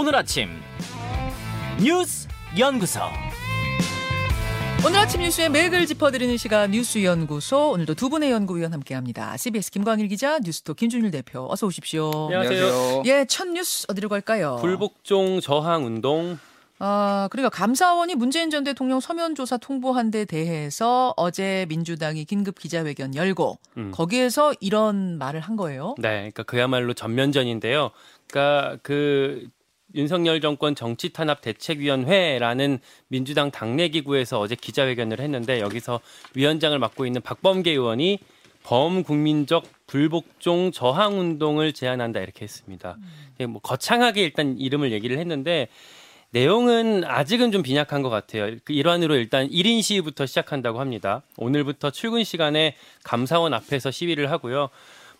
오늘 아침 뉴스 연구소 오늘 아침 뉴스의 맥을 짚어드리는 시간 뉴스 연구소 오늘도 두 분의 연구위원 함께합니다. CBS 김광일 기자, 뉴스토 김준일 대표 어서 오십시오. 안녕하세요. 예, 첫 뉴스 어디로 갈까요? 불복종 저항 운동 아, 그러니까 감사원이 문재인 전 대통령 서면 조사 통보한 데 대해서 어제 민주당이 긴급 기자회견 열고 음. 거기에서 이런 말을 한 거예요. 네, 그러니까 그야말로 전면전인데요. 그러니까 그 윤석열 정권 정치 탄압 대책위원회라는 민주당 당내 기구에서 어제 기자회견을 했는데 여기서 위원장을 맡고 있는 박범계 의원이 범국민적 불복종 저항 운동을 제안한다 이렇게 했습니다. 음. 뭐 거창하게 일단 이름을 얘기를 했는데 내용은 아직은 좀 빈약한 것 같아요. 그 일환으로 일단 1인 시위부터 시작한다고 합니다. 오늘부터 출근 시간에 감사원 앞에서 시위를 하고요.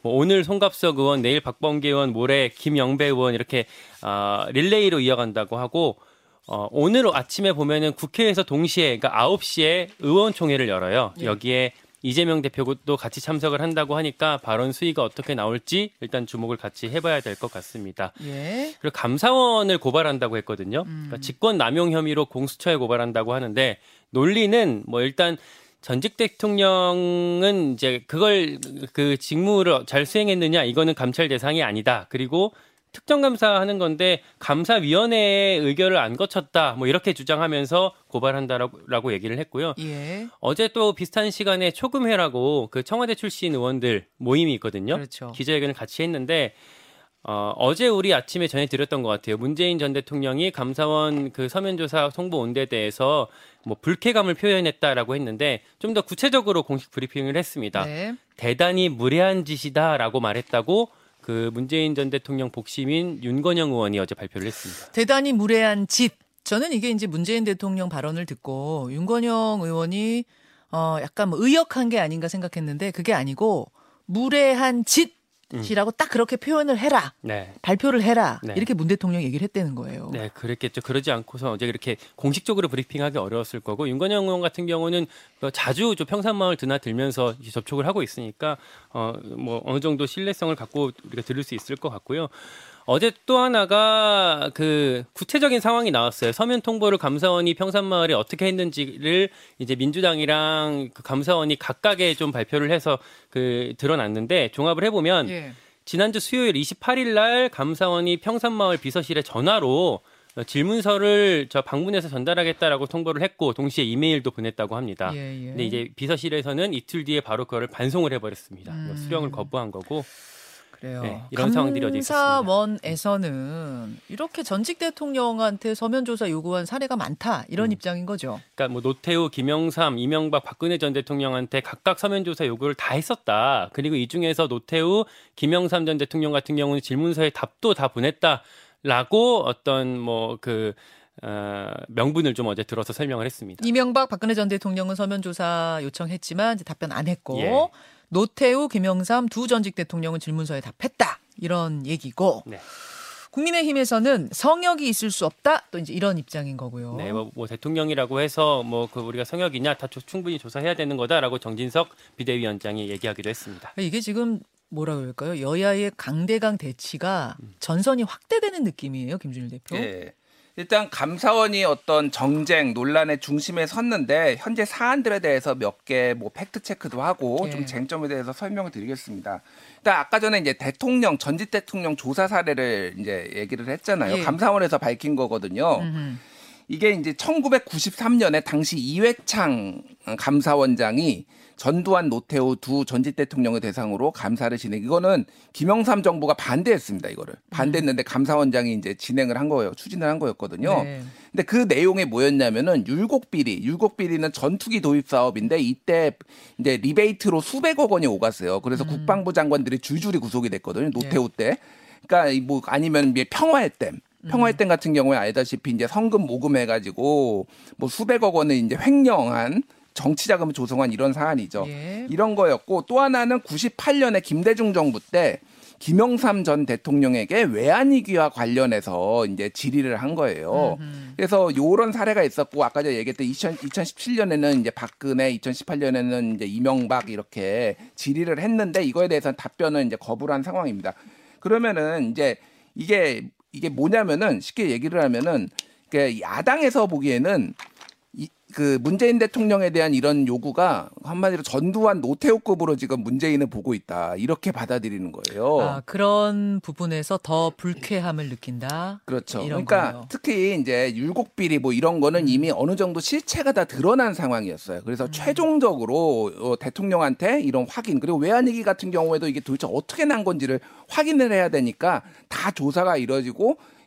뭐 오늘 송갑석 의원, 내일 박범계 의원, 모레 김영배 의원 이렇게 어, 릴레이로 이어간다고 하고 어, 오늘 아침에 보면은 국회에서 동시에 그러니까 9시에 의원총회를 열어요. 예. 여기에 이재명 대표도 같이 참석을 한다고 하니까 발언 수위가 어떻게 나올지 일단 주목을 같이 해봐야 될 것 같습니다. 예. 그리고 감사원을 고발한다고 했거든요. 음. 그러니까 직권 남용 혐의로 공수처에 고발한다고 하는데 논리는 뭐 일단 전직 대통령은 이제 그걸 그 직무를 잘 수행했느냐 이거는 감찰 대상이 아니다. 그리고 특정 감사하는 건데 감사위원회의 의결을 안 거쳤다 뭐 이렇게 주장하면서 고발한다라고 얘기를 했고요. 예. 어제 또 비슷한 시간에 초금회라고 그 청와대 출신 의원들 모임이 있거든요. 그렇죠. 기자회견을 같이 했는데 어, 어제 우리 아침에 전해드렸던 것 같아요. 문재인 전 대통령이 감사원 그 서면조사 송보 온대에 대해서 뭐 불쾌감을 표현했다라고 했는데 좀 더 구체적으로 공식 브리핑을 했습니다. 네. 대단히 무례한 짓이다라고 말했다고 그 문재인 전 대통령 복심인 윤건영 의원이 어제 발표를 했습니다. 대단히 무례한 짓. 저는 이게 이제 문재인 대통령 발언을 듣고 윤건영 의원이 어 약간 뭐 의역한 게 아닌가 생각했는데 그게 아니고 무례한 짓 이라고 음. 딱 그렇게 표현을 해라. 네. 발표를 해라. 네. 이렇게 문 대통령이 얘기를 했다는 거예요. 네, 그랬겠죠. 그러지 않고서 어제 이렇게 공식적으로 브리핑하기 어려웠을 거고 윤건영 의원 같은 경우는 뭐 자주 저 평산마을 드나들면서 접촉을 하고 있으니까 어 뭐 어느 정도 신뢰성을 갖고 우리가 들을 수 있을 것 같고요. 어제 또 하나가 그 구체적인 상황이 나왔어요. 서면 통보를 감사원이 평산마을에 어떻게 했는지를 이제 민주당이랑 그 감사원이 각각의 좀 발표를 해서 그 드러났는데 종합을 해보면 예. 지난주 수요일 28일 날 감사원이 평산마을 비서실에 전화로 질문서를 저 방문해서 전달하겠다라고 통보를 했고 동시에 이메일도 보냈다고 합니다. 예, 예. 근데 이제 비서실에서는 이틀 뒤에 바로 그거를 반송을 해버렸습니다. 음. 수령을 거부한 거고 그래요. 네, 이런 상황들이 어디 있습니다. 감사원에서는 이렇게 전직 대통령한테 서면 조사 요구한 사례가 많다 이런 음. 입장인 거죠. 그러니까 뭐 노태우, 김영삼, 이명박, 박근혜 전 대통령한테 각각 서면 조사 요구를 다 했었다. 그리고 이 중에서 노태우, 김영삼 전 대통령 같은 경우는 질문서에 답도 다 보냈다라고 어떤 뭐그 어, 명분을 좀 어제 들어서 설명을 했습니다. 이명박, 박근혜 전 대통령은 서면 조사 요청했지만 답변 안 했고. 예. 노태우, 김영삼 두 전직 대통령은 질문서에 답했다. 이런 얘기고. 네. 국민의힘에서는 성역이 있을 수 없다. 또 이제 이런 입장인 거고요. 네, 뭐, 뭐 대통령이라고 해서 뭐 그 우리가 성역이냐 다 충분히 조사해야 되는 거다라고 정진석 비대위원장이 얘기하기도 했습니다. 이게 지금 뭐라 그럴까요? 여야의 강대강 대치가 음. 전선이 확대되는 느낌이에요, 김준일 대표. 네. 일단 감사원이 어떤 정쟁 논란의 중심에 섰는데 현재 사안들에 대해서 몇 개 뭐 팩트 체크도 하고 예. 좀 쟁점에 대해서 설명을 드리겠습니다. 일단 아까 전에 이제 대통령 전직 대통령 조사 사례를 이제 얘기를 했잖아요. 예. 감사원에서 밝힌 거거든요. 음흠. 이게 이제 1993년에 당시 이회창 감사원장이 전두환 노태우 두 전직 대통령을 대상으로 감사를 진행. 이거는 김영삼 정부가 반대했습니다. 이거를 반대했는데 감사원장이 이제 진행을 한 거예요. 추진을 한 거였거든요. 네. 근데 그 내용이 뭐였냐면은 율곡 비리, 율곡 비리는 전투기 도입 사업인데 이때 이제 리베이트로 수백억 원이 오갔어요. 그래서 음. 국방부 장관들이 줄줄이 구속이 됐거든요. 노태우 네. 때. 그러니까 뭐 아니면 평화의 댐. 평화의 댐 같은 경우에 알다시피 이제 성금 모금해가지고 뭐 수백억 원을 이제 횡령한 정치 자금을 조성한 이런 사안이죠. 예. 이런 거였고 또 하나는 98년에 김대중 정부 때 김영삼 전 대통령에게 외환위기와 관련해서 이제 질의를 한 거예요. 음흠. 그래서 요런 사례가 있었고 아까 제가 얘기했던 2000, 2017년에는 이제 박근혜, 2018년에는 이제 이명박 이렇게 질의를 했는데 이거에 대해서는 답변은 이제 거부를 한 상황입니다. 그러면은 이제 이게 이게 뭐냐면은 쉽게 얘기를 하면은 그 야당에서 보기에는 이, 그 문재인 대통령에 대한 이런 요구가 한마디로 전두환 노태우급으로 지금 문재인을 보고 있다 이렇게 받아들이는 거예요. 아, 그런 부분에서 더 불쾌함을 느낀다. 그렇죠. 그러니까 거예요. 특히 이제 율곡 비리 뭐 이런 거는 이미 어느 정도 실체가 다 드러난 상황이었어요. 그래서 음. 최종적으로 어, 대통령한테 이런 확인 그리고 외환위기 같은 경우에도 이게 도대체 어떻게 난 건지를 확인을 해야 되니까 다 조사가 이루어지고 어,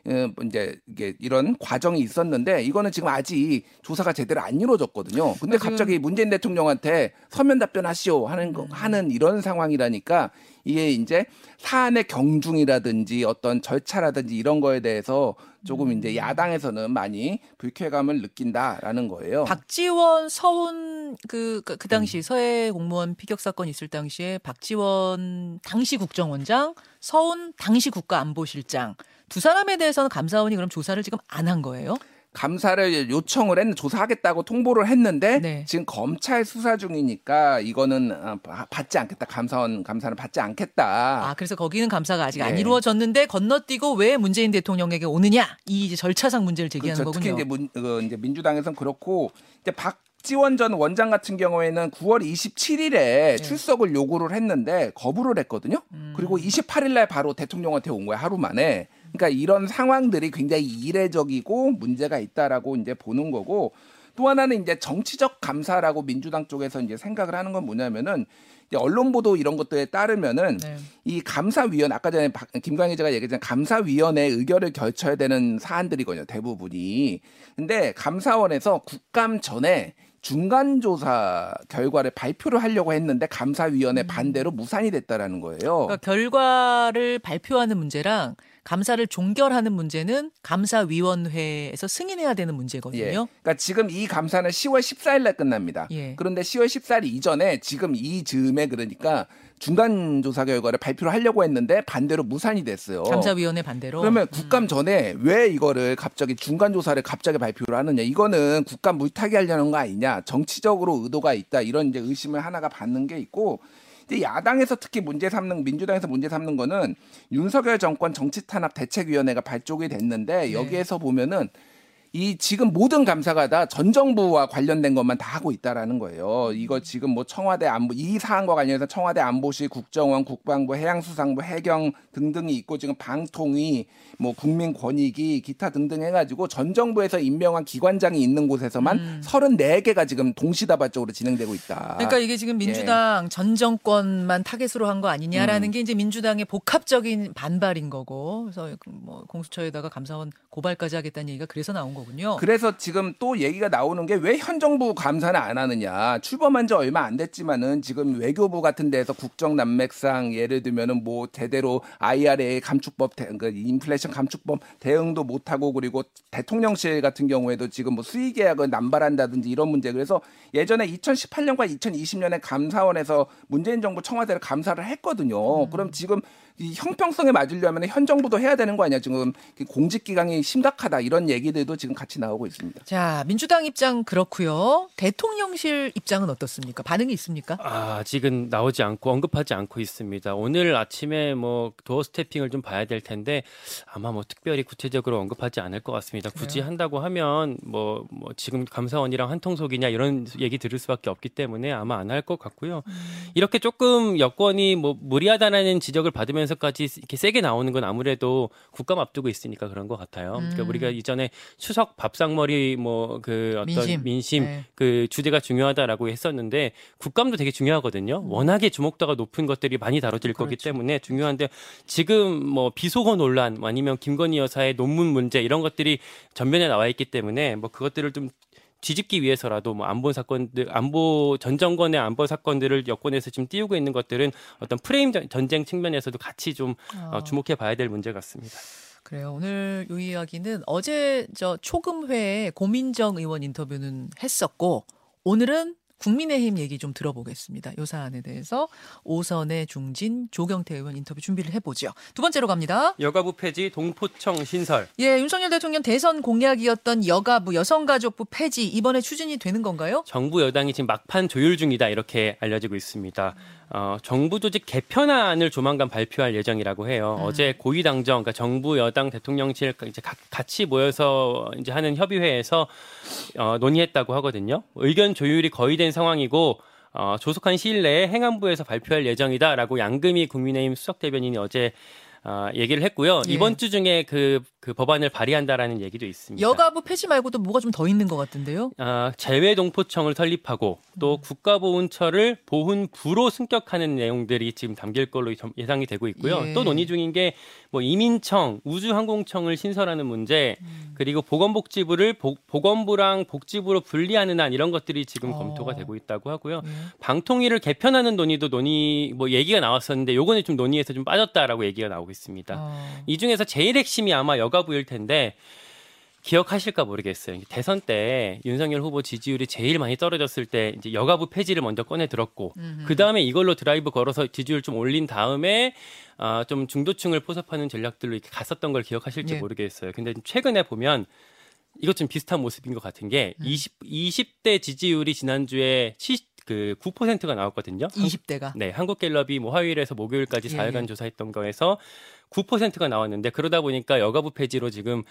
이제 이게 이런 과정이 있었는데 이거는 지금 아직 조사가 제대로 안 이루어졌거든요. 근데 지금- 갑자기 문재인 대통령한테 서면 답변하시오 하는 거, 하는 이런 상황이라니까 이게 이제 사안의 경중이라든지 어떤 절차라든지 이런 거에 대해서 조금 이제 야당에서는 많이 불쾌감을 느낀다라는 거예요. 박지원 서훈 그그 음. 당시 서해 공무원 피격 사건 있을 당시에 박지원 당시 국정원장, 서훈 당시 국가안보실장 두 사람에 대해서는 감사원이 그럼 조사를 지금 안 한 거예요? 감사를 요청을 했는 조사하겠다고 통보를 했는데 네. 지금 검찰 수사 중이니까 이거는 아, 바- 받지 않겠다. 감사원 감사는 받지 않겠다. 아, 그래서 거기는 감사가 아직 안 예. 이루어졌는데 건너뛰고 왜 문재인 대통령에게 오느냐? 이 이제 절차상 문제를 제기하는 그렇죠. 특히 거군요. 이제, 문, 어, 이제 민주당에서는 그렇고 이제 박지원 전 원장 같은 경우에는 9월 27일에 네. 출석을 요구를 했는데 거부를 했거든요. 음. 그리고 28일 날 바로 대통령한테 온 거야 하루 만에. 그러니까 이런 상황들이 굉장히 이례적이고 문제가 있다라고 이제 보는 거고 또 하나는 이제 정치적 감사라고 민주당 쪽에서 이제 생각을 하는 건 뭐냐면은 이제 언론 보도 이런 것들에 따르면은 네. 이 감사위원 아까 전에 박- 김광희 제가 얘기했잖아요. 감사위원회 의결을 결쳐야 되는 사안들이거든요. 대부분이. 근데 감사원에서 국감 전에 중간 조사 결과를 발표를 하려고 했는데 감사위원회 반대로 무산이 됐다라는 거예요. 그러니까 결과를 발표하는 문제랑 감사를 종결하는 문제는 감사위원회에서 승인해야 되는 문제거든요. 예. 그러니까 지금 이 감사는 10월 14일 날 끝납니다. 예. 그런데 10월 14일 이전에 지금 이 즈음에 그러니까 중간 조사 결과를 발표를 하려고 했는데 반대로 무산이 됐어요. 감사위원회 반대로. 그러면 국감 전에 왜 이거를 갑자기 중간 조사를 갑자기 발표를 하느냐? 이거는 국감 물타기 하려는 거 아니냐? 정치적으로 의도가 있다. 이런 이제 의심을 하나가 받는 게 있고 이제 야당에서 특히 문제 삼는 민주당에서 문제 삼는 거는 윤석열 정권 정치 탄압 대책위원회가 발족이 됐는데 여기에서 보면은 이 지금 모든 감사가 다 전 정부와 관련된 것만 다 하고 있다라는 거예요. 이거 지금 뭐 청와대 안보 이 사안과 관련해서 청와대 안보실, 국정원, 국방부, 해양수산부, 해경 등등이 있고 지금 방통위, 뭐 국민권익위 기타 등등 해가지고 전 정부에서 임명한 기관장이 있는 곳에서만 34개가 지금 동시다발적으로 진행되고 있다. 그러니까 이게 지금 예. 민주당 전 정권만 타겟으로 한 거 아니냐라는 음. 게 이제 민주당의 복합적인 반발인 거고 그래서 뭐 공수처에다가 감사원 고발까지 하겠다는 얘기가 그래서 나온 거 군요. 그래서 지금 또 얘기가 나오는 게 왜 현 정부 감사는 안 하느냐. 출범한 지 얼마 안 됐지만은 지금 외교부 같은 데서 국정 난맥상 예를 들면은 뭐 제대로 IRA 감축법 대, 그 인플레이션 감축법 대응도 못 하고 그리고 대통령실 같은 경우에도 지금 뭐 수의 계약을 남발한다든지 이런 문제 그래서 예전에 2018년과 2020년에 감사원에서 문재인 정부 청와대를 감사를 했거든요. 그럼 지금 이 형평성에 맞으려면 현 정부도 해야 되는 거 아니야? 지금 공직 기강이 심각하다 이런 얘기들도 지금 같이 나오고 있습니다. 자 민주당 입장 그렇고요. 대통령실 입장은 어떻습니까? 반응이 있습니까? 아, 아직은 나오지 않고 언급하지 않고 있습니다. 오늘 아침에 뭐 도어 스태핑을 좀 봐야 될 텐데 아마 뭐 특별히 구체적으로 언급하지 않을 것 같습니다. 굳이 그래요? 한다고 하면 뭐, 뭐 지금 감사원이랑 한통속이냐 이런 얘기 들을 수밖에 없기 때문에 아마 안 할 것 같고요. 이렇게 조금 여권이 뭐 무리하다는 지적을 받으면서까지 이렇게 세게 나오는 건 아무래도 국감 앞두고 있으니까 그런 것 같아요. 그러니까 음. 우리가 이전에 추석 밥상머리 뭐 그 어떤 민심. 민심, 네. 그 주제가 중요하다라고 했었는데 국감도 되게 중요하거든요. 워낙에 주목도가 높은 것들이 많이 다뤄질 거기 음. 그렇죠. 때문에 중요한데 지금 뭐 비속어 논란 아니면 김건희 여사의 논문 문제 이런 것들이 전면에 나와 있기 때문에 뭐 그것들을 좀 뒤집기 위해서라도 뭐 안보 사건들 안보 전 정권의 안보 사건들을 여권에서 지금 띄우고 있는 것들은 어떤 프레임 전- 전쟁 측면에서도 같이 좀 어, 어. 주목해 봐야 될 문제 같습니다. 그래요. 오늘 이 이야기는 어제 저 초금회에 고민정 의원 인터뷰는 했었고 오늘은 국민의힘 얘기 좀 들어보겠습니다. 요 사안에 대해서 오선의 중진 조경태 의원 인터뷰 준비를 해보죠. 두 번째로 갑니다. 여가부 폐지 동포청 신설 예, 윤석열 대통령 대선 공약이었던 여가부 여성가족부 폐지 이번에 추진이 되는 건가요? 정부 여당이 지금 막판 조율 중이다 이렇게 알려지고 있습니다. 어, 정부 조직 개편안을 조만간 발표할 예정이라고 해요. 음. 어제 고위 당정, 그러니까 정부, 여당, 대통령실 이제 가- 같이 모여서 이제 하는 협의회에서 어, 논의했다고 하거든요. 의견 조율이 거의 된 상황이고 어, 조속한 시일 내에 행안부에서 발표할 예정이다라고 양금희 국민의힘 수석 대변인이 어제 어, 얘기를 했고요. 예. 이번 주 중에 그, 그 법안을 발의한다라는 얘기도 있습니다. 여가부 폐지 말고도 뭐가 좀 더 있는 것 같은데요. 아, 재외동포청을 설립하고 또 국가보훈처를 보훈부로 승격하는 내용들이 지금 담길 걸로 점- 예상이 되고 있고요. 예. 또 논의 중인 게 뭐 이민청, 우주항공청을 신설하는 문제, 그리고 보건복지부를 보, 보건부랑 복지부로 분리하는 안 이런 것들이 지금 어. 검토가 되고 있다고 하고요. 예. 방통위를 개편하는 논의도 논의 뭐 얘기가 나왔었는데 요거는 좀 논의에서 좀 빠졌다라고 얘기가 나오고 있습니다. 어. 이 중에서 제일 핵심이 아마 여가부일 텐데 기억하실까 모르겠어요. 대선 때 윤석열 후보 지지율이 제일 많이 떨어졌을 때 이제 여가부 폐지를 먼저 꺼내 들었고 그 다음에 이걸로 드라이브 걸어서 지지율 좀 올린 다음에 아, 좀 중도층을 포섭하는 전략들로 이렇게 갔었던 걸 기억하실지 예. 모르겠어요. 근데 최근에 보면 이것 좀 비슷한 모습인 것 같은 게 20, 20대 지지율이 지난주에 70, 그 9%가 나왔거든요. 20대가. 네, 한국갤럽이 뭐 화요일에서 목요일까지 예, 4일간 예. 조사했던 거에서 9%가 나왔는데 그러다 보니까 여가부 폐지로 지금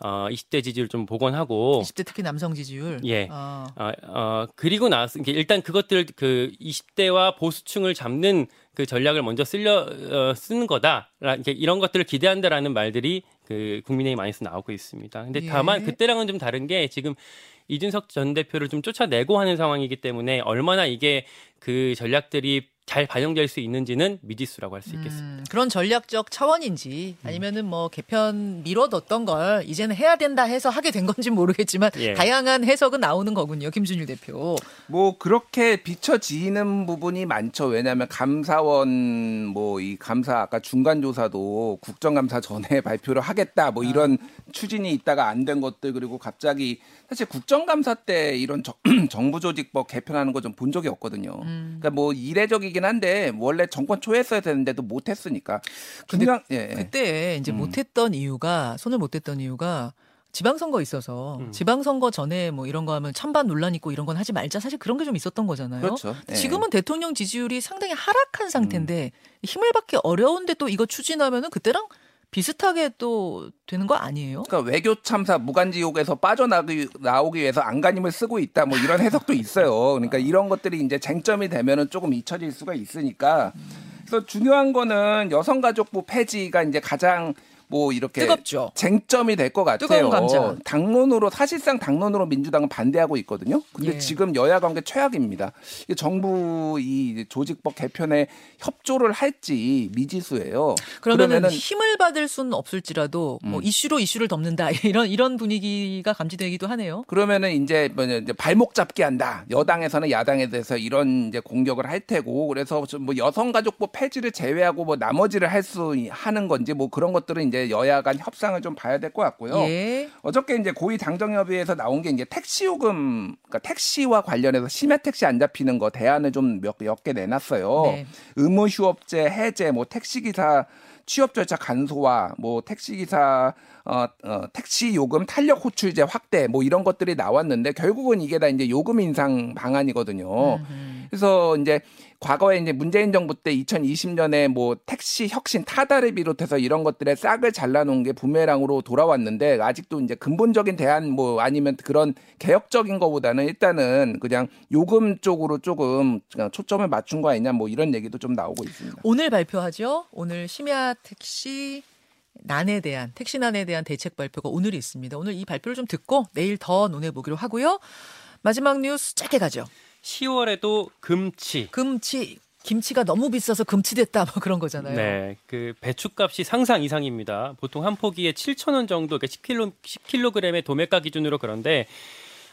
어 20대 지지율 좀 복원하고 20대 특히 남성 지지율. 예. 어. 어, 어 그리고 나서 일단 그것들 그 20대와 보수층을 잡는 그 전략을 먼저 쓸려 어, 쓰는 거다. 라- 이렇게 이런 것들을 기대한다라는 말들이 그 국민의힘 안에서 나오고 있습니다. 근데 예. 다만 그때랑은 좀 다른 게 지금 이준석 전 대표를 좀 쫓아내고 하는 상황이기 때문에 얼마나 이게 그 전략들이 잘 반영될 수 있는지는 미지수라고 할 수 있겠습니다. 음, 그런 전략적 차원인지 아니면은 뭐 개편 미뤄뒀던 걸 이제는 해야 된다 해서 하게 된 건지 모르겠지만 예. 다양한 해석은 나오는 거군요. 김준일 대표. 뭐 그렇게 비춰지는 부분이 많죠. 왜냐하면 감사원 뭐 이 감사 아까 중간 조사도 국정감사 전에 발표를 하겠다 뭐 이런 추진이 있다가 안 된 것들 그리고 갑자기 사실 국정감사 때 이런 정, 정부 조직법 개편하는 거 좀 본 적이 없거든요. 그러니까 뭐 이례적 이긴 한데 원래 정권 초했어야 되는데도 못했으니까. 근데 중요한 예, 예. 그때 이제 음. 못했던 이유가 손을 못 댔던 이유가 지방선거 있어서 지방선거 전에 뭐 이런 거 하면 찬반 논란 있고 이런 건 하지 말자 사실 그런 게 좀 있었던 거잖아요. 그렇죠. 예. 지금은 대통령 지지율이 상당히 하락한 상태인데 힘을 받기 어려운데 또 이거 추진하면은 그때랑 비슷하게 또 되는 거 아니에요? 그러니까 외교 참사 무간지옥에서 빠져나오기 나오기 위해서 안간힘을 쓰고 있다 뭐 이런 해석도 있어요. 그러니까 이런 것들이 이제 쟁점이 되면은 조금 잊혀질 수가 있으니까. 그래서 중요한 거는 여성가족부 폐지가 이제 가장 뭐 이렇게 뜨겁죠. 쟁점이 될 것 같아요. 뜨거운 감자. 당론으로 사실상 당론으로 민주당은 반대하고 있거든요. 근데 예. 지금 여야 관계 최악입니다. 정부 이 조직법 개편에 협조를 할지 미지수예요. 그러면은, 그러면은 힘을 받을 수는 없을지라도 뭐 음. 이슈로 이슈를 덮는다 이런 이런 분위기가 감지되기도 하네요. 그러면은 이제 뭐냐 이제 발목 잡기 한다. 여당에서는 야당에 대해서 이런 이제 공격을 할 테고 그래서 좀뭐 여성가족부 폐지를 제외하고 뭐 나머지를 할 수 하는 건지 뭐 그런 것들은 이제 여야 간 협상을 좀 봐야 될 것 같고요. 예. 어저께 이제 고위 당정협의회에서 나온 게 이제 택시 요금, 그러니까 택시와 관련해서 심야 택시 안 잡히는 거 대안을 좀몇개 내놨어요. 네. 의무 휴업제 해제, 뭐 택시 기사 취업 절차 간소화, 뭐 택시 기사 어, 어 택시 요금 탄력 호출제 확대, 뭐 이런 것들이 나왔는데 결국은 이게 다 이제 요금 인상 방안이거든요. 그래서 이제 과거에 이제 문재인 정부 때 2020년에 뭐 택시 혁신 타다를 비롯해서 이런 것들에 싹을 잘라놓은 게 부메랑으로 돌아왔는데 아직도 이제 근본적인 대안 뭐 아니면 그런 개혁적인 거보다는 일단은 그냥 요금 쪽으로 조금 초점을 맞춘 거 아니냐 뭐 이런 얘기도 좀 나오고 있습니다. 오늘 발표하죠. 오늘 심야 택시 난에 대한 택시난에 대한 대책 발표가 오늘 있습니다. 오늘 이 발표를 좀 듣고 내일 더 논해 보기로 하고요. 마지막 뉴스 짧게 가죠. 10월에도 금치 금치 김치가 너무 비싸서 금치됐다 뭐 그런 거잖아요. 네, 그 배추값이 상상 이상입니다. 보통 한 포기에 7천 원 정도, 그러니까 10kg 10kg의 도매가 기준으로 그런데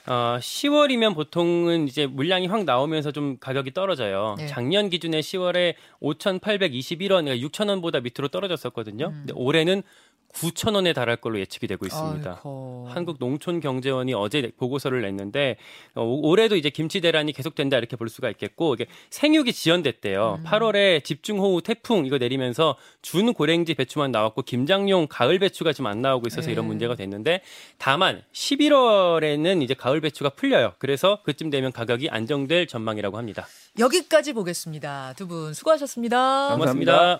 어, 10월이면 보통은 이제 물량이 확 나오면서 좀 가격이 떨어져요. 네. 작년 기준에 10월에 5,821원, 그러니까 6천 원보다 밑으로 떨어졌었거든요. 음. 근데 올해는 9천 원에 달할 걸로 예측이 되고 있습니다. 아이고. 한국 농촌경제원이 어제 보고서를 냈는데 어, 올해도 이제 김치 대란이 계속된다 이렇게 볼 수가 있겠고 이게 생육이 지연됐대요. 음. 8월에 집중호우 태풍 이거 내리면서 준 고랭지 배추만 나왔고 김장용 가을 배추가 지금 안 나오고 있어서 이런 네. 문제가 됐는데 다만 11월에는 이제 가을 배추가 풀려요. 그래서 그쯤 되면 가격이 안정될 전망이라고 합니다. 여기까지 보겠습니다. 두 분 수고하셨습니다. 감사합니다.